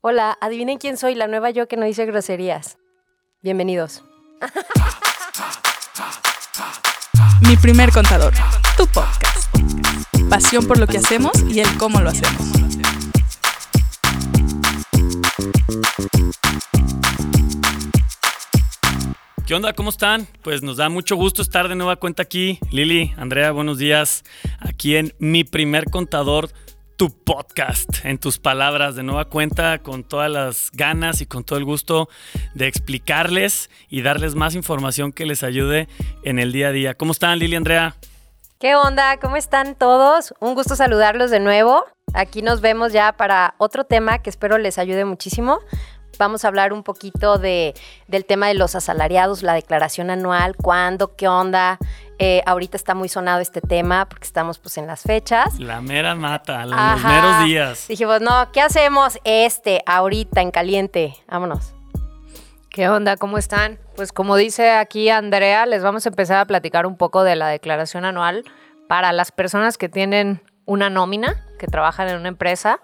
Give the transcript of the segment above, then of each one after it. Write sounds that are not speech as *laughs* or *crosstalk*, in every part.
Hola, adivinen quién soy, la nueva yo que no dice groserías. Bienvenidos. Mi primer contador, tu podcast. Pasión por lo que hacemos y el cómo lo hacemos. ¿Qué onda? ¿Cómo están? Pues nos da mucho gusto estar de nueva cuenta aquí. Lili, Andrea, buenos días. Aquí en Mi primer contador, tu podcast, en tus palabras, de nueva cuenta, con todas las ganas y con todo el gusto de explicarles y darles más información que les ayude en el día a día. ¿Cómo están, Lili, Andrea? ¿Qué onda? ¿Cómo están todos? Un gusto saludarlos de nuevo. Aquí nos vemos ya para otro tema que espero les ayude muchísimo. Vamos a hablar un poquito de, del tema de los asalariados, la declaración anual, cuándo, qué onda. Eh, ahorita está muy sonado este tema porque estamos pues en las fechas. La mera mata, los meros días. Dijimos, no, ¿qué hacemos? Este, ahorita, en caliente. Vámonos. ¿Qué onda? ¿Cómo están? Pues como dice aquí Andrea, les vamos a empezar a platicar un poco de la declaración anual para las personas que tienen una nómina, que trabajan en una empresa.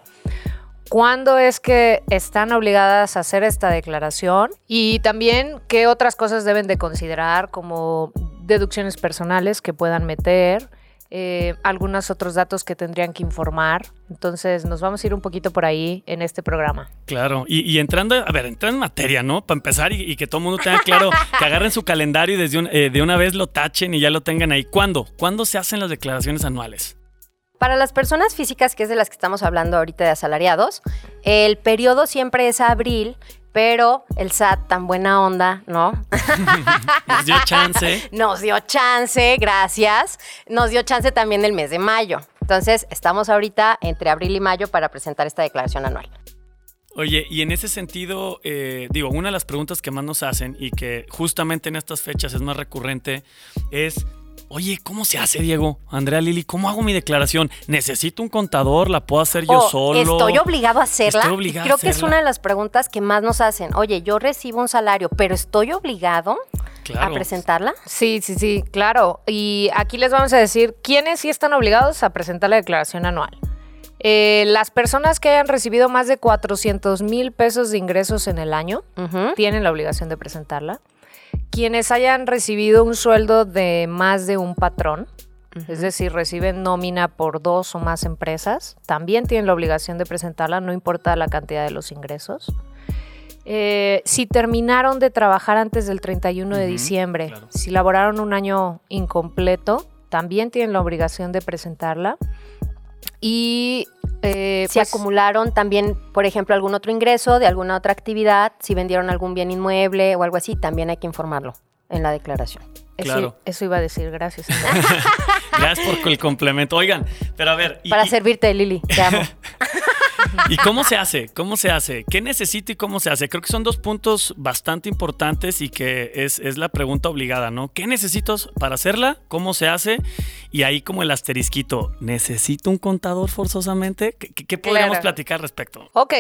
¿Cuándo es que están obligadas a hacer esta declaración? Y también qué otras cosas deben de considerar como deducciones personales que puedan meter, eh, algunos otros datos que tendrían que informar. Entonces nos vamos a ir un poquito por ahí en este programa. Claro, y, entrando, a ver, entrando en materia, ¿no? Para empezar y, que todo el mundo tenga claro, *laughs* que agarren su calendario y desde eh, de una vez lo tachen y ya lo tengan ahí. ¿Cuándo? ¿Cuándo se hacen las declaraciones anuales? Para las personas físicas, que es de las que estamos hablando ahorita de asalariados, el periodo siempre es abril, pero el SAT, tan buena onda, ¿no? *laughs* Nos dio chance. Nos dio chance, gracias. Nos dio chance también el mes de mayo. Entonces, estamos ahorita entre abril y mayo para presentar esta declaración anual. Oye, y en ese sentido, eh, digo, una de las preguntas que más nos hacen y que justamente en estas fechas es más recurrente es Oye, ¿cómo se hace, Diego? Andrea Lili, ¿cómo hago mi declaración? ¿Necesito un contador? ¿La puedo hacer yo oh, solo? Estoy obligado a hacerla. Estoy obligado Creo que es una de las preguntas que más nos hacen. Oye, yo recibo un salario, pero ¿estoy obligado a presentarla? Sí, sí, sí, claro. Y aquí les vamos a decir quiénes sí están obligados a presentar la declaración anual. Eh, las personas que hayan recibido más de 400 mil pesos de ingresos en el año tienen la obligación de presentarla quienes hayan recibido un sueldo de más de un patrón, es decir, reciben nómina por dos o más empresas, también tienen la obligación de presentarla, no importa la cantidad de los ingresos. Eh, si terminaron de trabajar antes del 31 de diciembre, si laboraron un año incompleto, también tienen la obligación de presentarla. Y eh, si pues acumularon también, por ejemplo, algún otro ingreso de alguna otra actividad, si vendieron algún bien inmueble o algo así, también hay que informarlo en la declaración. Claro. Eso, iba a decir, gracias. *laughs* *laughs* gracias por el complemento. Oigan, pero a ver. Para servirte, Lili, te amo. *laughs* ¿Y cómo se hace? ¿Cómo se hace? ¿Qué necesito y cómo se hace? Creo que son dos puntos bastante importantes y que es, la pregunta obligada, ¿no? ¿Qué necesito para hacerla? ¿Cómo se hace? Y ahí como el asterisquito, ¿necesito un contador forzosamente? ¿Qué, podríamos platicar al respecto? Ok,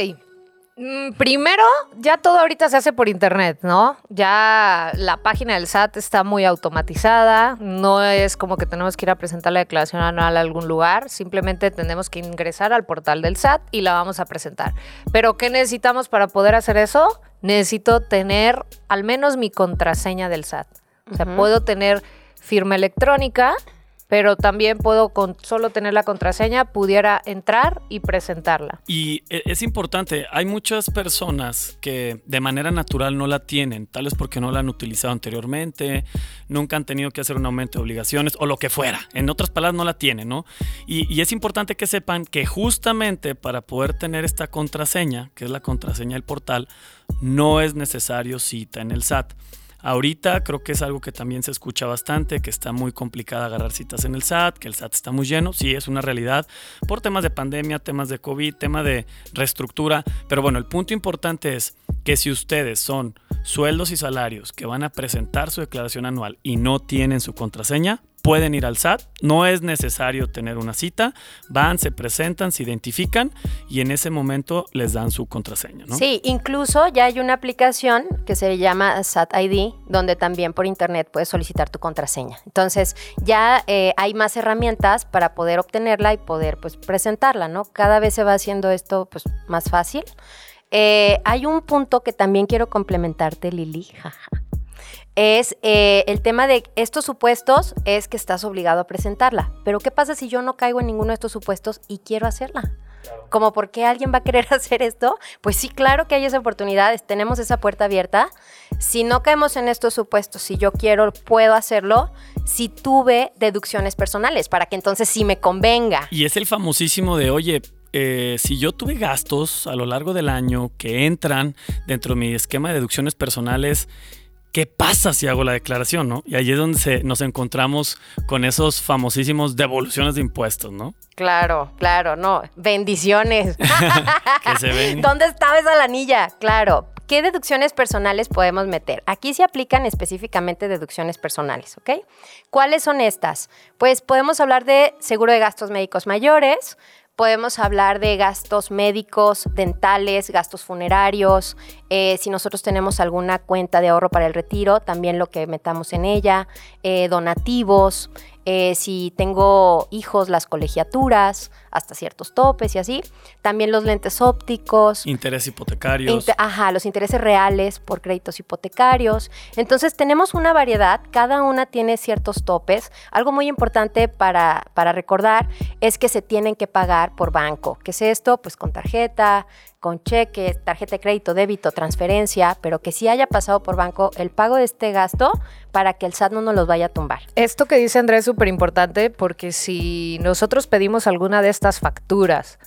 primero, ya todo ahorita se hace por internet, ¿no? Ya la página del SAT está muy automatizada, no es como que tenemos que ir a presentar la declaración anual a algún lugar, simplemente tenemos que ingresar al portal del SAT y la vamos a presentar. Pero ¿qué necesitamos para poder hacer eso? Necesito tener al menos mi contraseña del SAT. O sea, puedo tener firma electrónica, pero también puedo con solo tener la contraseña, pudiera entrar y presentarla. Y e, es importante, hay muchas personas que de manera natural no la tienen, tal vez porque no la han utilizado anteriormente, nunca han tenido que hacer un aumento de obligaciones o lo que fuera. En otras palabras, no la tienen, ¿no? Y, y es importante que sepan que justamente para poder tener esta contraseña, que es la contraseña del portal, no es necesario cita en el SAT. Ahorita creo que es algo que también se escucha bastante, que está muy complicada agarrar citas en el SAT, que el SAT está muy lleno, sí es una realidad, por temas de pandemia, temas de COVID, tema de reestructura, pero bueno, el punto importante es que si ustedes son sueldos y salarios que van a presentar su declaración anual y no tienen su contraseña, pueden ir al SAT, no es necesario tener una cita, van, se presentan, se identifican y en ese momento les dan su contraseña, ¿no? Sí, incluso ya hay una aplicación que se llama SAT ID, donde también por internet puedes solicitar tu contraseña. Entonces ya eh, hay más herramientas para poder obtenerla y poder pues presentarla, ¿no? Cada vez se va haciendo esto pues más fácil. Eh, hay un punto que también quiero complementarte, Lili. Es eh, el tema de estos supuestos es que estás obligado a presentarla. Pero ¿qué pasa si yo no caigo en ninguno de estos supuestos y quiero hacerla? Como por qué alguien va a querer *laughs* hacer esto, pues sí, claro que hay esa oportunidad, tenemos esa puerta abierta. Si no caemos en estos supuestos, si yo quiero, puedo hacerlo, si tuve deducciones personales, para que entonces sí me convenga. Y es el famosísimo de, oye, eh, si yo tuve gastos a lo largo del año que entran dentro de mi esquema de deducciones personales, ¿qué pasa si hago la declaración, no? Y ahí es donde nos encontramos con esos famosísimos devoluciones de impuestos, ¿no? Claro, claro, no. Bendiciones. *laughs* que se ven. ¿Dónde estaba esa lanilla? Claro. ¿Qué deducciones personales podemos meter? Aquí se aplican específicamente deducciones personales, ¿ok? ¿Cuáles son estas? Pues podemos hablar de seguro de gastos médicos mayores, Podemos hablar de gastos médicos, dentales, gastos funerarios. Eh, si nosotros tenemos alguna cuenta de ahorro para el retiro, también lo que metamos en ella. Eh, donativos. Eh, si tengo hijos, las colegiaturas, hasta ciertos topes y así. También los lentes ópticos. Intereses hipotecarios. ajá, los intereses reales por créditos hipotecarios. Entonces tenemos una variedad, cada una tiene ciertos topes. Algo muy importante para, para recordar es que se tienen que pagar por banco. ¿Qué es esto? Pues con tarjeta, con cheque, tarjeta de crédito, débito, transferencia, pero que sí haya pasado por banco el pago de este gasto para que el SAT no nos los vaya a tumbar. Esto que dice Andrés es súper importante porque si nosotros pedimos alguna de estas facturas,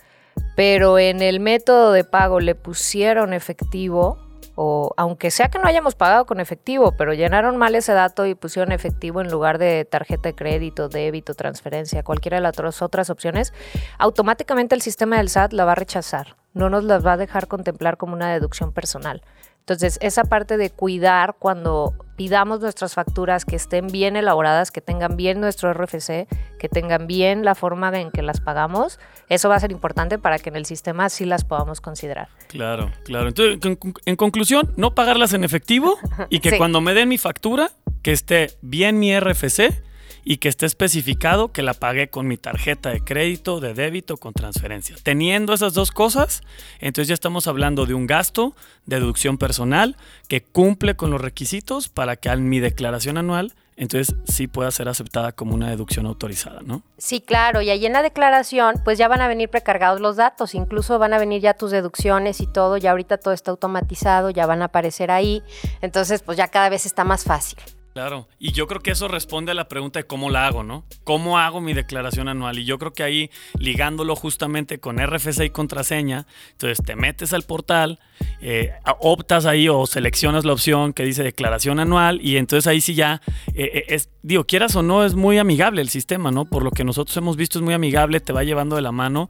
pero en el método de pago le pusieron efectivo, o aunque sea que no hayamos pagado con efectivo, pero llenaron mal ese dato y pusieron efectivo en lugar de tarjeta de crédito, débito, transferencia, cualquiera de las otras opciones, automáticamente el sistema del SAT la va a rechazar, no nos la va a dejar contemplar como una deducción personal. Entonces, esa parte de cuidar cuando pidamos nuestras facturas que estén bien elaboradas, que tengan bien nuestro RFC, que tengan bien la forma en que las pagamos, eso va a ser importante para que en el sistema sí las podamos considerar. Claro, claro. Entonces, en conclusión, no pagarlas en efectivo y que *laughs* cuando me den mi factura, que esté bien mi RFC y que esté especificado que la pagué con mi tarjeta de crédito, de débito, con transferencia. Teniendo esas dos cosas, entonces ya estamos hablando de un gasto, de deducción personal, que cumple con los requisitos para que en mi declaración anual entonces sí pueda ser aceptada como una deducción autorizada, ¿no? Sí, claro, y ahí en la declaración pues ya van a venir precargados los datos, incluso van a venir ya tus deducciones y todo, ya ahorita todo está automatizado, ya van a aparecer ahí, entonces pues ya cada vez está más fácil. Claro, y yo creo que eso responde a la pregunta de cómo la hago, ¿no? ¿Cómo hago mi declaración anual? Y yo creo que ahí, ligándolo justamente con RFC y contraseña, entonces te metes al portal, eh, optas ahí o seleccionas la opción que dice declaración anual y entonces ahí sí ya, eh, eh, es, digo, quieras o no, es muy amigable el sistema, ¿no? Por lo que nosotros hemos visto es muy amigable, te va llevando de la mano,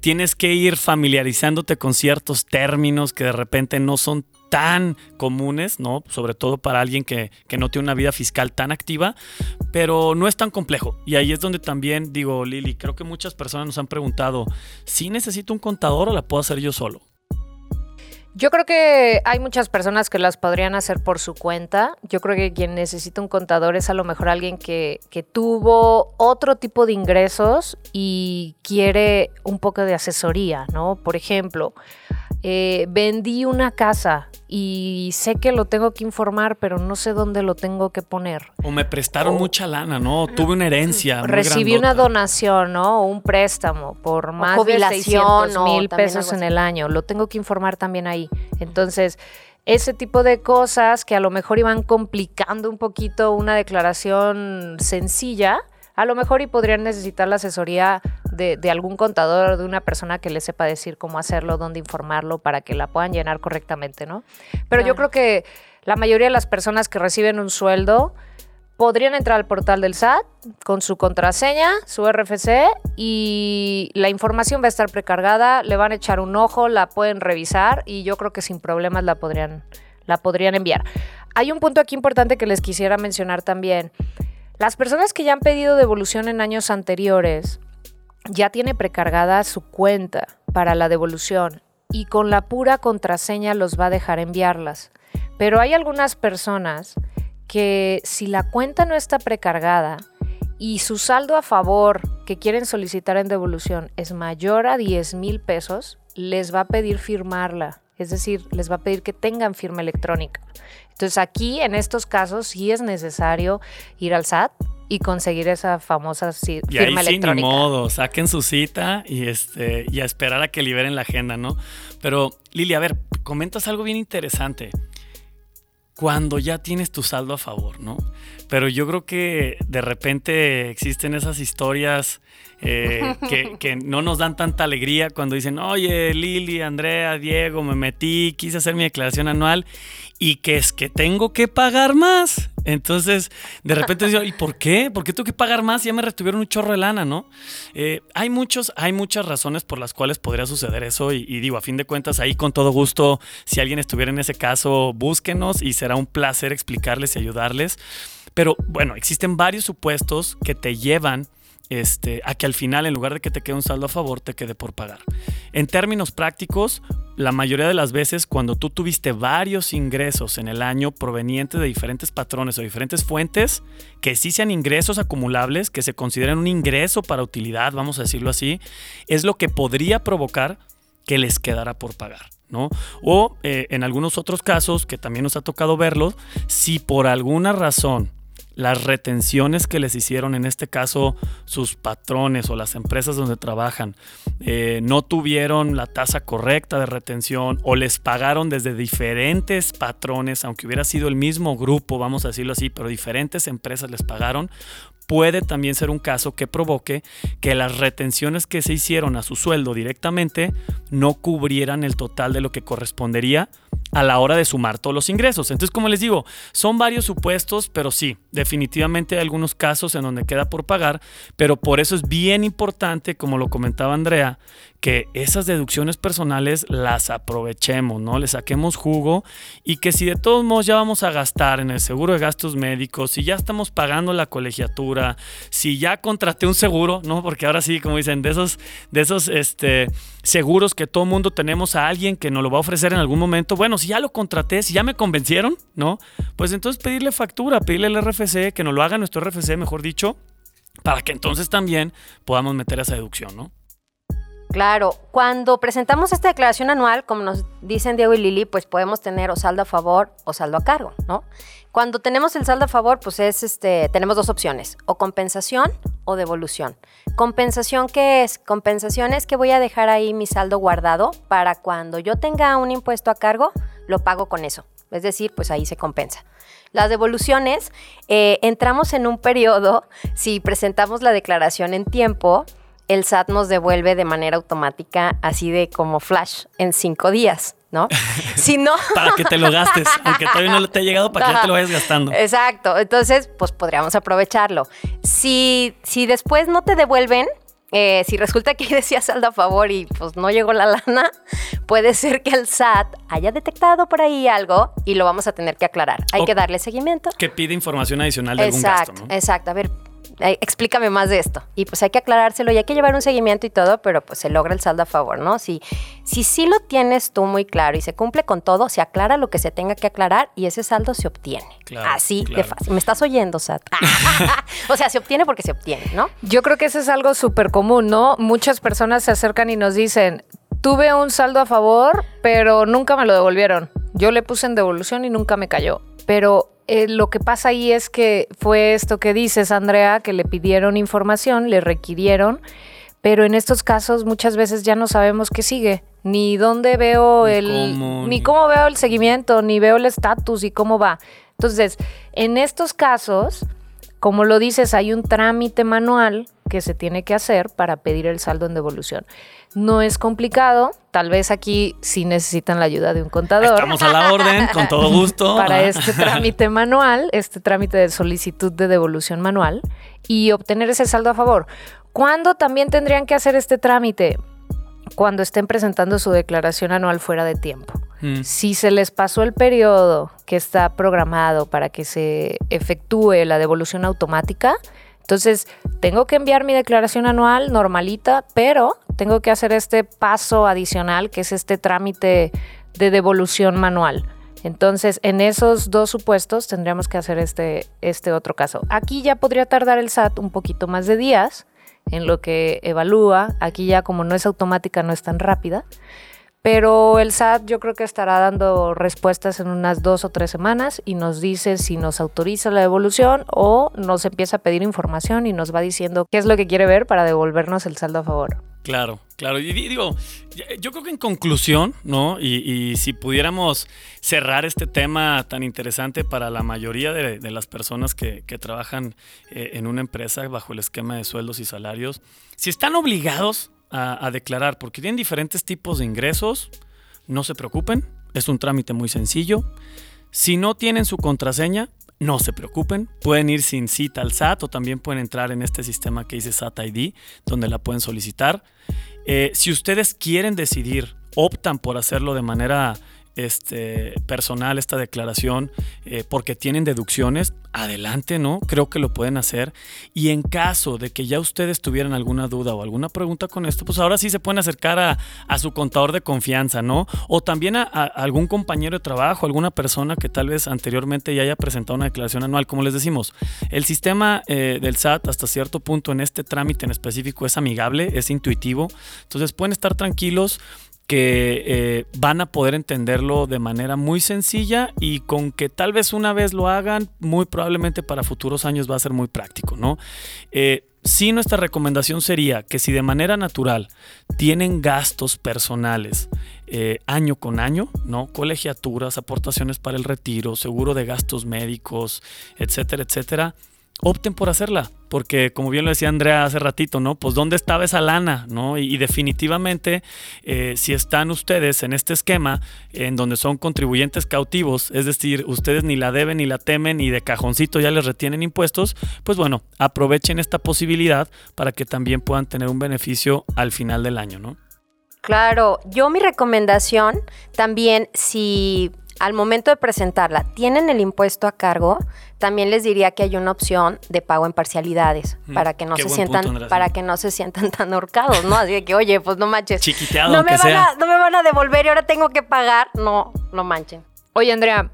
tienes que ir familiarizándote con ciertos términos que de repente no son tan comunes, ¿no? Sobre todo para alguien que, no tiene una vida fiscal tan activa, pero no es tan complejo. Y ahí es donde también digo, Lili, creo que muchas personas nos han preguntado, ¿si necesito un contador o la puedo hacer yo solo? Yo creo que hay muchas personas que las podrían hacer por su cuenta. Yo creo que quien necesita un contador es a lo mejor alguien que, que tuvo otro tipo de ingresos y quiere un poco de asesoría, ¿no? Por ejemplo, eh, vendí una casa y sé que lo tengo que informar, pero no sé dónde lo tengo que poner. O me prestaron mucha lana, ¿no? Tuve una herencia. recibí una donación, ¿no? O un préstamo por más de 600 mil pesos en el año. Lo tengo que informar también ahí. Entonces, ese tipo de cosas que a lo mejor iban complicando un poquito una declaración sencilla, a lo mejor y podrían necesitar la asesoría de, algún contador, de una persona que le sepa decir cómo hacerlo, dónde informarlo para que la puedan llenar correctamente, ¿no? Pero yo creo que la mayoría de las personas que reciben un sueldo podrían entrar al portal del SAT con su contraseña, su RFC y la información va a estar precargada, le van a echar un ojo, la pueden revisar y yo creo que sin problemas la podrían, la podrían enviar. Hay un punto aquí importante que les quisiera mencionar también. Las personas que ya han pedido devolución en años anteriores ya tiene precargada su cuenta para la devolución y con la pura contraseña los va a dejar enviarlas. Pero hay algunas personas que si la cuenta no está precargada y su saldo a favor que quieren solicitar en devolución es mayor a 10 mil pesos, les va a pedir firmarla Es decir, les va a pedir que tengan firma electrónica. Entonces aquí, en estos casos, sí es necesario ir al SAT y conseguir esa famosa Y firma ahí sí, ni electrónica. modo, saquen su cita y, este, y a esperar a que liberen la agenda, ¿no? Pero, Lili, a ver, comentas algo bien interesante. Cuando ya tienes tu saldo a favor, ¿no? Pero yo creo que de repente existen esas historias eh, que, *laughs* que no nos dan tanta alegría cuando dicen, oye, Lili, Andrea, Diego, me metí, quise hacer mi declaración anual y que es que tengo que pagar más. Entonces, de repente digo, ¿y por qué? ¿Por qué que pagar más? Ya me retuvieron un chorro de lana, ¿no? Eh, hay, muchos, hay muchas razones por las cuales podría suceder eso y, y digo, a fin de cuentas, ahí con todo gusto, si alguien estuviera en ese caso, búsquenos y será un placer explicarles y ayudarles. Pero bueno, existen varios supuestos que te llevan este, a que al final, en lugar de que te quede un saldo a favor, te quede por pagar. En términos prácticos, la mayoría de las veces cuando tú tuviste varios ingresos en el año provenientes de diferentes patrones o diferentes fuentes, que sí sean ingresos acumulables, que se consideren un ingreso para utilidad, vamos a decirlo así, es lo que podría provocar que les quedara por pagar. ¿no? O eh, en algunos otros casos, que también nos ha tocado verlos, si por alguna razón las retenciones que les hicieron, en este caso sus patrones o las empresas donde trabajan, eh, no tuvieron la tasa correcta de retención o les pagaron desde diferentes patrones, aunque hubiera sido el mismo grupo, vamos a decirlo así, pero diferentes empresas les pagaron, puede también ser un caso que provoque que las retenciones que se hicieron a su sueldo directamente no cubrieran el total de lo que correspondería a la hora de sumar todos los ingresos. Entonces, como les digo, son varios supuestos, pero sí, definitivamente hay algunos casos en donde queda por pagar, pero por eso es bien importante, como lo comentaba Andrea, que esas deducciones personales las aprovechemos, ¿no? Le saquemos jugo y que si de todos modos ya vamos a gastar en el seguro de gastos médicos, si ya estamos pagando la colegiatura, si ya contraté un seguro, ¿no? Porque ahora sí, como dicen, de esos, de esos este, seguros que todo mundo tenemos a alguien que nos lo va a ofrecer en algún momento, bueno, si ya lo contraté, si ya me convencieron, ¿no? Pues entonces pedirle factura, pedirle el RFC, que nos lo haga nuestro RFC, mejor dicho, para que entonces también podamos meter esa deducción, ¿no? Claro, cuando presentamos esta declaración anual, como nos dicen Diego y Lili, pues podemos tener o saldo a favor o saldo a cargo, ¿no? Cuando tenemos el saldo a favor, pues es este, tenemos dos opciones, o compensación o devolución. Compensación, ¿qué es? Compensación es que voy a dejar ahí mi saldo guardado para cuando yo tenga un impuesto a cargo, lo pago con eso. Es decir, pues ahí se compensa. Las devoluciones, eh, entramos en un periodo, si presentamos la declaración en tiempo, el SAT nos devuelve de manera automática, así de como flash, en cinco días, ¿no? *laughs* si no... para que te lo gastes, aunque todavía no te ha llegado, para que ya te lo vayas gastando. Exacto, entonces, pues podríamos aprovecharlo. Si, si después no te devuelven, eh, si resulta que *laughs* decía saldo a favor y pues no llegó la lana, puede ser que el SAT haya detectado por ahí algo y lo vamos a tener que aclarar. Hay O- que darle seguimiento. Que pide información adicional de algún gasto, ¿no? exacto. A ver, explícame más de esto. Y pues hay que aclarárselo y hay que llevar un seguimiento y todo, pero pues se logra el saldo a favor, ¿no? Si, si sí lo tienes tú muy claro y se cumple con todo, se aclara lo que se tenga que aclarar y ese saldo se obtiene. Claro, Así de fácil. ¿Me estás oyendo, Sat? *laughs* *laughs* o sea, se obtiene porque se obtiene, ¿no? Yo creo que eso es algo súper común, ¿no? Muchas personas se acercan y nos dicen, tuve un saldo a favor, pero nunca me lo devolvieron. Yo le puse en devolución y nunca me cayó. Pero eh, lo que pasa ahí es que fue esto que dices, Andrea, que le pidieron información, le requirieron, pero en estos casos muchas veces ya no sabemos qué sigue, ni dónde veo Ni el, cómo, ni ni- cómo veo el seguimiento, ni veo el estatus y cómo va. Entonces, en estos casos, como lo dices, hay un trámite manual que se tiene que hacer para pedir el saldo en devolución. No es complicado, tal vez aquí sí necesitan la ayuda de un contador Estamos a la orden, con todo *laughs* gusto. para este trámite manual, este trámite de solicitud de devolución manual y obtener ese saldo a favor. ¿Cuándo también tendrían que hacer este trámite? Cuando estén presentando su declaración anual fuera de tiempo. Mm. Si se les pasó el periodo que está programado para que se efectúe la devolución automática, entonces tengo que enviar mi declaración anual normalita, pero tengo que hacer este paso adicional que es este trámite de devolución manual. Entonces, en esos dos supuestos tendríamos que hacer este, este otro caso. Aquí ya podría tardar el SAT un poquito más de días en lo que evalúa. Aquí ya como no es automática, no es tan rápida. Pero el SAT yo creo que estará dando respuestas en unas dos o tres semanas y nos dice si nos autoriza la devolución o nos empieza a pedir información y nos va diciendo qué es lo que quiere ver para devolvernos el saldo a favor. Claro, claro. Y digo, yo creo que en conclusión, ¿no? Y, si pudiéramos cerrar este tema tan interesante para la mayoría de, las personas que, trabajan eh, en una empresa bajo el esquema de sueldos y salarios, si están obligados a, declarar porque tienen diferentes tipos de ingresos, no se preocupen, es un trámite muy sencillo. Si no tienen su contraseña, no se preocupen, pueden ir sin cita al SAT o también pueden entrar en este sistema que dice SAT ID, donde la pueden solicitar. Eh, si ustedes quieren decidir, optan por hacerlo de manera este, personal esta declaración eh, porque tienen deducciones, adelante, ¿no? Creo que lo pueden hacer. Y en caso de que ya ustedes tuvieran alguna duda o alguna pregunta con esto, pues ahora sí se pueden acercar a, su contador de confianza, ¿no? O también a, algún compañero de trabajo, alguna persona que tal vez anteriormente ya haya presentado una declaración anual. Como les decimos, el sistema eh, del SAT hasta cierto punto en este trámite en específico es amigable, es intuitivo. Entonces pueden estar tranquilos que eh, van a poder entenderlo de manera muy sencilla y con que tal vez una vez lo hagan, muy probablemente para futuros años va a ser muy práctico, ¿no? Eh, sí, nuestra recomendación sería que si de manera natural tienen gastos personales eh, año con año, ¿no? Colegiaturas, aportaciones para el retiro, seguro de gastos médicos, etcétera, etcétera, opten por hacerla, porque como bien lo decía Andrea hace ratito, ¿no? Pues dónde estaba esa lana, ¿no? Y, definitivamente, eh, si están ustedes en este esquema, en donde son contribuyentes cautivos, es decir, ustedes ni la deben ni la temen y de cajoncito ya les retienen impuestos, pues bueno, aprovechen esta posibilidad para que también puedan tener un beneficio al final del año, ¿no? Claro, yo mi recomendación también, si al momento de presentarla tienen el impuesto a cargo, también les diría que hay una opción de pago en parcialidades mm, para que no se sientan para que no se sientan *laughs* tan ahorcados, ¿no? Así que, oye, pues no manches. Chiquiteado, no me, van A, no me van a devolver y ahora tengo que pagar. No, no manchen. Oye, Andrea,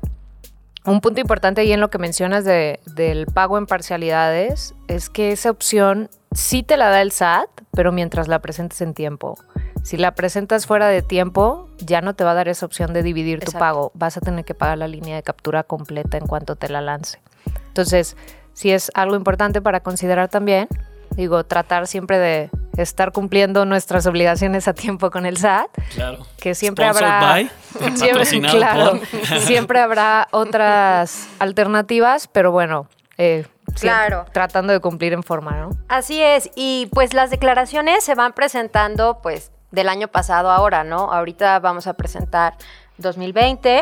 un punto importante ahí en lo que mencionas de, del pago en parcialidades es que esa opción sí te la da el SAT, pero mientras la presentes en tiempo. Si la presentas fuera de tiempo, ya no te va a dar esa opción de dividir tu pago. Vas a tener que pagar la línea de captura completa en cuanto te la lance. Entonces, si es algo importante para considerar también. Digo, tratar siempre de estar cumpliendo nuestras obligaciones a tiempo con el SAT. Claro. Que siempre habrá. *laughs* siempre, claro, *laughs* siempre habrá otras alternativas, pero bueno, eh, claro. tratando de cumplir en forma, ¿no? Así es, y pues las declaraciones se van presentando pues del año pasado ahora, ¿no? Ahorita vamos a presentar 2020,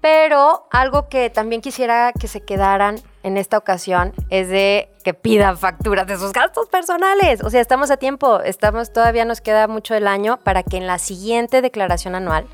pero algo que también quisiera que se quedaran en esta ocasión es de que pidan facturas de sus gastos personales. O sea, estamos a tiempo, estamos todavía nos queda mucho del año para que en la siguiente declaración anual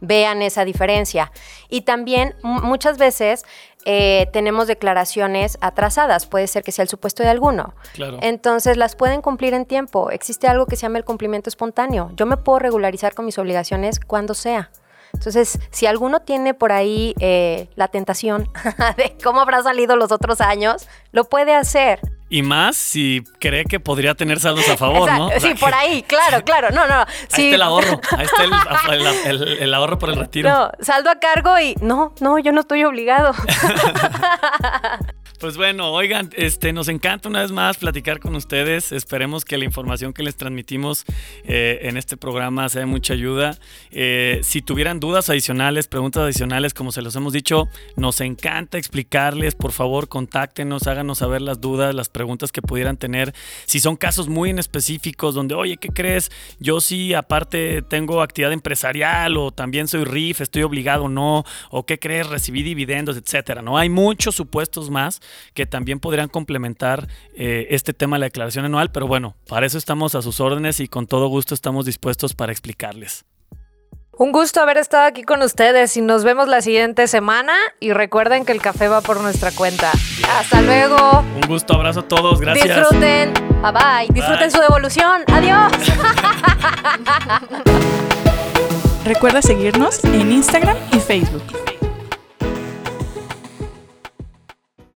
vean esa diferencia. Y también muchas veces eh, tenemos declaraciones atrasadas, puede ser que sea el supuesto de alguno. Entonces las pueden cumplir en tiempo. Existe algo que se llama el cumplimiento espontáneo. Yo me puedo regularizar con mis obligaciones cuando sea. Entonces, si alguno tiene por ahí eh, la tentación *laughs* de cómo habrá salido los otros años, lo puede hacer. Y más si cree que podría tener saldos a favor, ¿no? Sí, por ahí, claro, claro. No, no. Ahí está el ahorro. Ahí está *laughs* el, ahorro por el retiro. No, saldo a cargo y no, no, yo no estoy obligado. *laughs* Pues bueno, oigan, este, nos encanta una vez más platicar con ustedes. Esperemos que la información que les transmitimos eh, en este programa sea de mucha ayuda. Eh, si tuvieran dudas adicionales, preguntas adicionales, como se los hemos dicho, nos encanta explicarles. Por favor, contáctenos, háganos saber las dudas, las preguntas que pudieran tener. Si son casos muy en específicos donde, oye, ¿qué crees? Yo sí, aparte, tengo actividad empresarial o también soy RIF, estoy obligado o no, o qué crees, recibí dividendos, etcétera. ¿no? Hay muchos supuestos más que también podrían complementar eh, este tema de la declaración anual, pero bueno, para eso estamos a sus órdenes y con todo gusto estamos dispuestos para explicarles. Un gusto haber estado aquí con ustedes y nos vemos la siguiente semana y recuerden que el café va por nuestra cuenta. Hasta luego. Un gusto, abrazo a todos, gracias. Disfruten, bye bye, disfruten su devolución, adiós. Recuerda seguirnos en Instagram y Facebook.